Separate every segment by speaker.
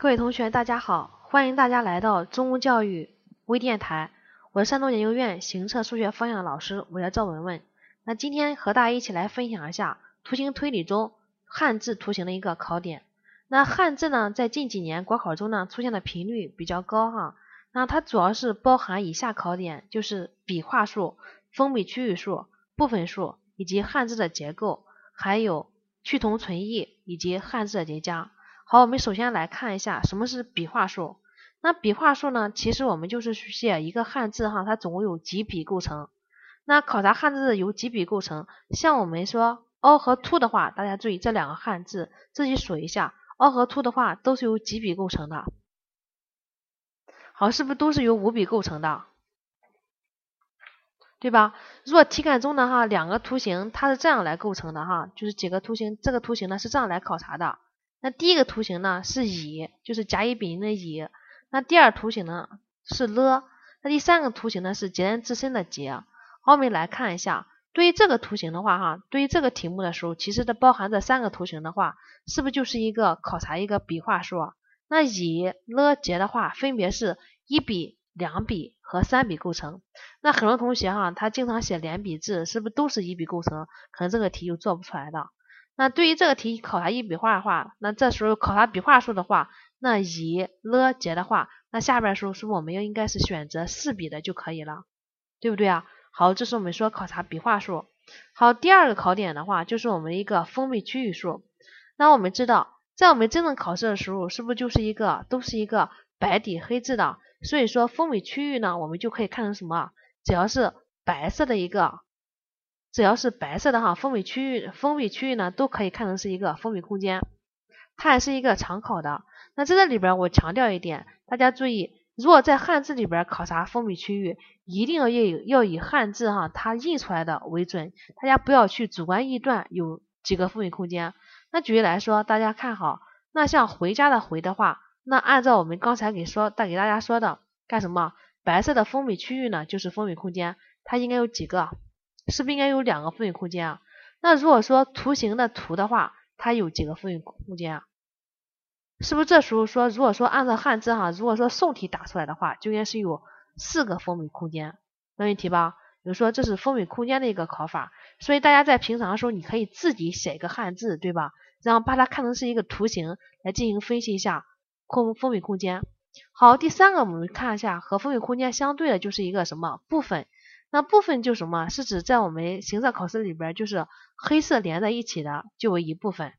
Speaker 1: 各位同学，大家好，欢迎大家来到中公教育微电台，我是山东研究院行测数学方向的老师，我叫赵文文。那今天和大家一起来分享一下图形推理中汉字图形的一个考点。那汉字呢，在近几年国考中呢出现的频率比较高哈。那它主要是包含以下考点，就是笔画数、封闭区域数、部分数以及汉字的结构，还有去同存异以及汉字的叠加。好，我们首先来看一下什么是笔画数。那笔画数呢，其实我们就是写一个汉字哈，它总共有几笔构成。那考察汉字由几笔构成，像我们说凹和凸的话，大家注意这两个汉字自己数一下，凹和凸的话都是由几笔构成的。好，是不是都是由五笔构成的？对吧？如果题干中的哈两个图形它是这样来构成的哈，就是几个图形，这个图形呢是这样来考察的。那第一个图形呢是乙，就是甲乙丙丁的乙。那第二图形呢是了。那第三个图形呢是截然自身的孑。好，我们来看一下，对于这个图形的话，哈，对于这个题目的时候，其实它包含这三个图形的话，是不是就是一个考察一个笔画数？那乙、了、孑的话，分别是一笔、两笔和三笔构成。那很多同学哈，他经常写连笔字，是不是都是一笔构成？可能这个题就做不出来的。那对于这个题考察一笔画的话，那这时候考察笔画数的话，那乙、了、结的话，那下边时候是不是我们要应该是选择四笔的就可以了，对不对啊？好，这是我们说考察笔画数。好，第二个考点的话，就是我们一个封闭区域数。那我们知道，在我们真正考试的时候，是不是就是一个都是一个白底黑字的？所以说封闭区域呢，我们就可以看成什么？只要是白色的一个。只要是白色的哈，封闭区域，封闭区域呢都可以看成是一个封闭空间，它也是一个常考的。那在这里边我强调一点，大家注意，如果在汉字里边考察封闭区域，一定要要要以汉字哈它印出来的为准，大家不要去主观臆断有几个封闭空间。那举例来说，大家看好，那像回家的回的话，那按照我们刚才给说带给大家说的干什么？白色的封闭区域呢就是封闭空间，它应该有几个？是不是应该有两个封闭空间啊？那如果说图形的图的话，它有几个封闭空间啊？是不是这时候说，如果说按照汉字哈，如果说宋体打出来的话，就应该是有四个封闭空间，没问题吧？比如说这是封闭空间的一个考法，所以大家在平常的时候，你可以自己写一个汉字，对吧？然后把它看成是一个图形来进行分析一下空封闭空间。好，第三个我们看一下和封闭空间相对的就是一个什么部分？那部分就什么？是指在我们行测考试里边，就是黑色连在一起的就为一部分。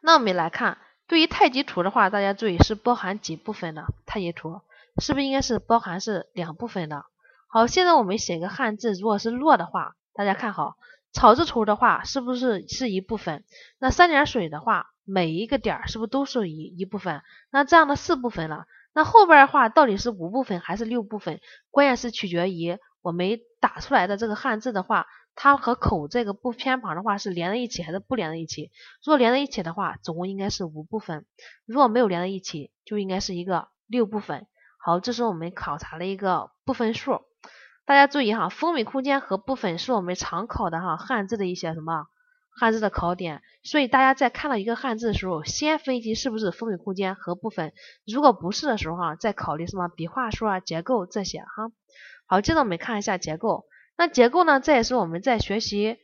Speaker 1: 那我们来看，对于太极图的话，大家注意是包含几部分的？太极图是不是应该是包含是两部分的？好，现在我们写个汉字，如果是落的话，大家看好，草字头的话是不是是一部分？那三点水的话，每一个点是不是都是一一部分？那这样的四部分了。那后边的话到底是五部分还是六部分？关键是取决于我们打出来的这个汉字的话，它和口这个不偏旁的话是连在一起还是不连在一起？如果连在一起的话，总共应该是五部分；如果没有连在一起，就应该是一个六部分。好，这是我们考察的一个部分数。大家注意哈，封闭空间和部分是我们常考的哈汉字的一些什么？汉字的考点，所以大家在看到一个汉字的时候，先分析是不是封闭空间和部分，如果不是的时候哈，再考虑什么笔画数啊、结构这些哈。好，接着我们看一下结构。那结构呢，这也是我们在学习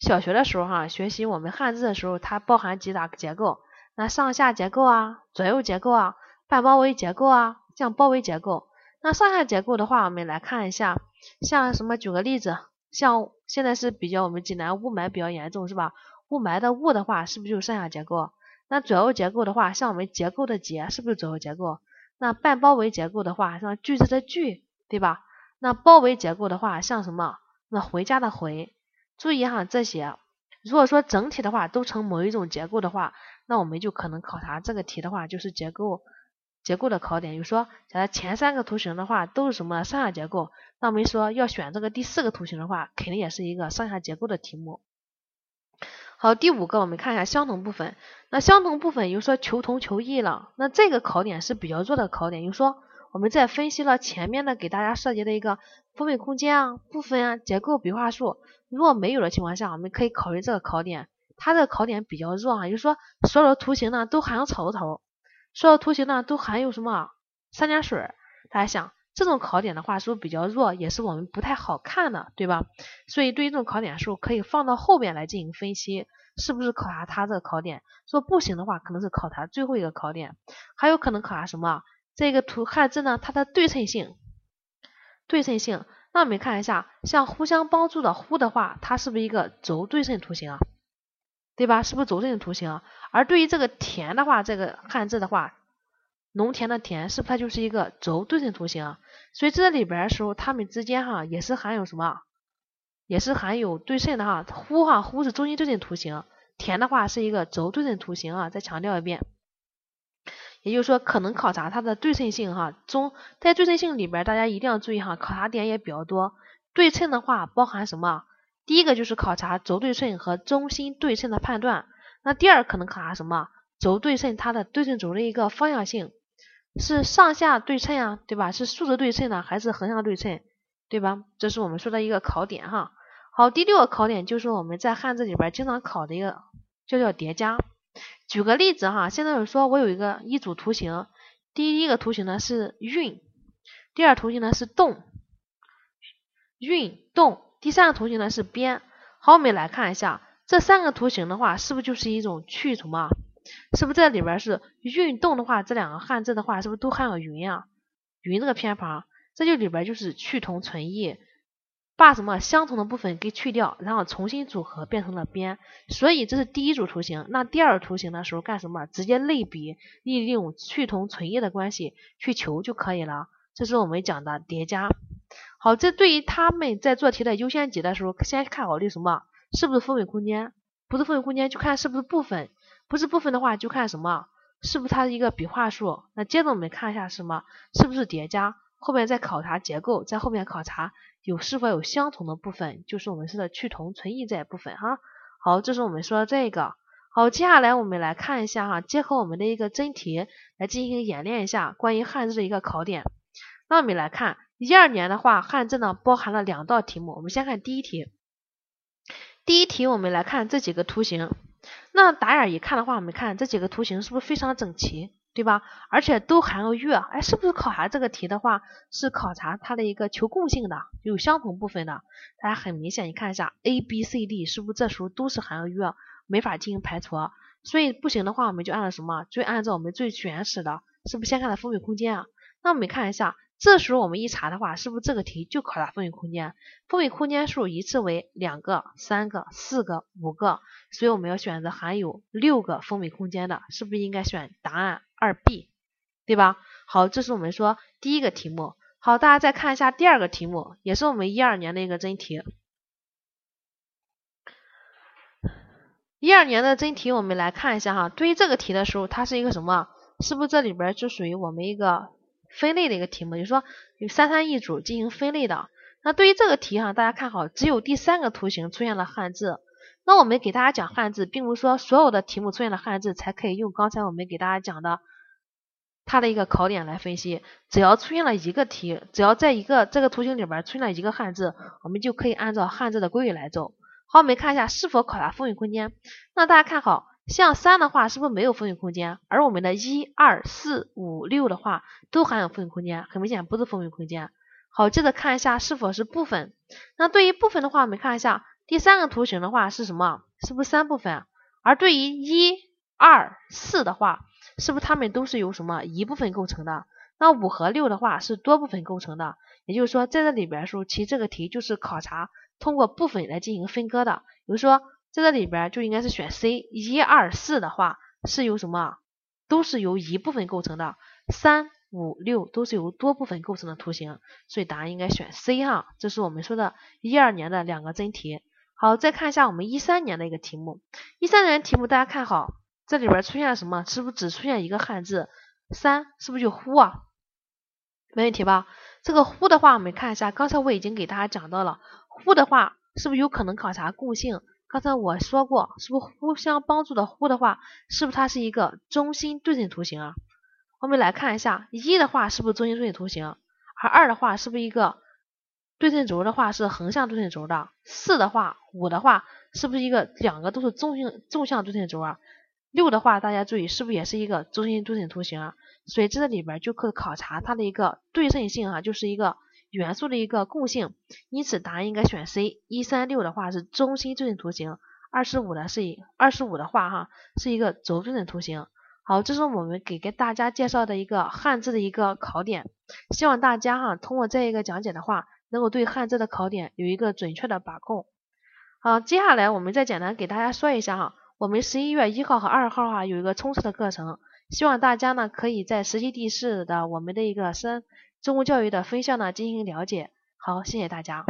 Speaker 1: 小学的时候哈，学习我们汉字的时候，它包含几大结构。那上下结构啊，左右结构啊，半包围结构啊，像包围结构。那上下结构的话，我们来看一下，像什么？举个例子。像现在是比较我们济南雾霾比较严重是吧？雾霾的雾的话是不是就上下结构？那左右结构的话，像我们结构的结是不是左右结构？那半包围结构的话，像句子的句，对吧？那包围结构的话，像什么？那回家的回。注意哈这些，如果说整体的话都成某一种结构的话，那我们就可能考察这个题的话就是结构。结构的考点，就说假如前三个图形的话都是什么上下结构，那我们说要选这个第四个图形的话，肯定也是一个上下结构的题目。好，第五个我们看一下相同部分。那相同部分又说求同求异了，那这个考点是比较弱的考点。就说我们在分析了前面的给大家设计的一个封闭空间啊、部分啊、结构、笔画数，如果没有的情况下，我们可以考虑这个考点。它这个考点比较弱啊，就是说所有的图形呢都含有草字头。所有图形呢都含有什么三点水？大家想，这种考点的话是不是比较弱，也是我们不太好看的，对吧？所以对于这种考点数，可以放到后边来进行分析，是不是考察它这个考点？说不行的话，可能是考察最后一个考点，还有可能考察什么？这个图汉字呢，它的对称性，对称性。那我们看一下，像互相帮助的互的话，它是不是一个轴对称图形啊？对吧？是不是轴对称图形？而对于这个田的话，这个汉字的话，农田的田，是不是它就是一个轴对称图形？所以这里边的时候，它们之间哈也是含有什么？也是含有对称的哈。互哈互是中心对称图形，田的话是一个轴对称图形啊。再强调一遍。也就是说，可能考察它的对称性哈，中在对称性里边，大家一定要注意哈，考察点也比较多。对称的话包含什么？第一个就是考察轴对称和中心对称的判断。那第二可能考察什么？轴对称它的对称轴的一个方向性，是上下对称呀，对吧？是竖着对称呢，还是横向对称，对吧？这是我们说的一个考点哈。好，第六个考点就是我们在汉字里边经常考的一个，就叫叠加。举个例子哈，现在有说我有一个一组图形，第一个图形呢是运，第二图形呢是动，运动，第三个图形呢是边。好，我们来看一下这三个图形的话，是不是就是一种去除嘛？是不是这里边是运动的话，这两个汉字的话，是不是都含有云啊？云这个偏旁，这就里边就是去同存异。把什么相同的部分给去掉，然后重新组合变成了边，所以这是第一组图形。那第二图形的时候干什么？直接类比，利用去同存异的关系去求就可以了。这是我们讲的叠加。好，这对于他们在做题的优先级的时候，先看考虑什么？是不是分位空间？不是分位空间，就看是不是部分。不是部分的话，就看什么？是不是它的一个笔画数？那接着我们看一下什么？是不是叠加？后面再考察结构，在后面考察。有是否有相同的部分，就是我们说的去同存异这一部分哈。好，这是我们说的这个。好，接下来我们来看一下哈，结合我们的一个真题来进行演练一下关于汉字的一个考点。那我们来看一二年的话，汉字呢包含了两道题目。我们先看第一题。第一题我们来看这几个图形，那打眼一看的话，我们看这几个图形是不是非常整齐？对吧？而且都含有月，哎，是不是考察这个题的话，是考察它的一个求共性的，有相同部分的。大家很明显，你看一下 A、B、C、D，是不是这时候都是含有月，没法进行排除。所以不行的话，我们就按照什么？就按照我们最原始的，是不是先看的封闭空间啊？那我们看一下。这时候我们一查的话，是不是这个题就考察封闭空间？封闭空间数一次为两个、三个、四个、五个，所以我们要选择含有六个封闭空间的，是不是应该选答案二 B，对吧？好，这是我们说第一个题目。好，大家再看一下第二个题目，也是我们一二年的一个真题。一二年的真题，我们来看一下哈。对于这个题的时候，它是一个什么？是不是这里边就属于我们一个？分类的一个题目，就是说有三三一组进行分类的。那对于这个题哈，大家看好，只有第三个图形出现了汉字。那我们给大家讲汉字，并不是说所有的题目出现了汉字才可以用刚才我们给大家讲的它的一个考点来分析。只要出现了一个题，只要在一个这个图形里边出现了一个汉字，我们就可以按照汉字的规律来走。好，我们看一下是否考察封闭空间。那大家看好。像三的话，是不是没有封闭空间？而我们的一二四五六的话，都含有封闭空间，很明显不是封闭空间。好，接着看一下是否是部分。那对于部分的话，我们看一下第三个图形的话是什么？是不是三部分？而对于一二四的话，是不是它们都是由什么一部分构成的？那五和六的话是多部分构成的。也就是说，在这里边说，其实这个题就是考察通过部分来进行分割的。比如说。在这里边就应该是选 C，一二四的话是由什么？都是由一部分构成的，三五六都是由多部分构成的图形，所以答案应该选 C 哈。这是我们说的一二年的两个真题。好，再看一下我们一三年的一个题目，一三年题目大家看好，这里边出现了什么？是不是只出现一个汉字？三是不是就呼啊？没问题吧？这个呼的话，我们看一下，刚才我已经给大家讲到了，呼的话是不是有可能考察共性？刚才我说过，是不是互相帮助的互的话，是不是它是一个中心对称图形啊？我们来看一下，一的话是不是中心对称图形？而二的话是不是一个对称轴的话是横向对称轴的？四的话，五的话是不是一个两个都是纵向纵向对称轴啊？六的话，大家注意是不是也是一个中心对称图形啊？所以这里边就可考察它的一个对称性啊，就是一个元素的一个共性。因此答案应该选 C。一三六的话是中心对称图形，二十五的是以二十五的话哈是一个轴对称图形。好，这是我们给给大家介绍的一个汉字的一个考点。希望大家哈通过这一个讲解的话，能够对汉字的考点有一个准确的把控。好，接下来我们再简单给大家说一下哈。我们十一月一号和二号啊有一个冲刺的课程，希望大家呢可以在实习地市的我们的一个深中国教育的分校呢进行了解。好，谢谢大家。